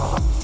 Oh.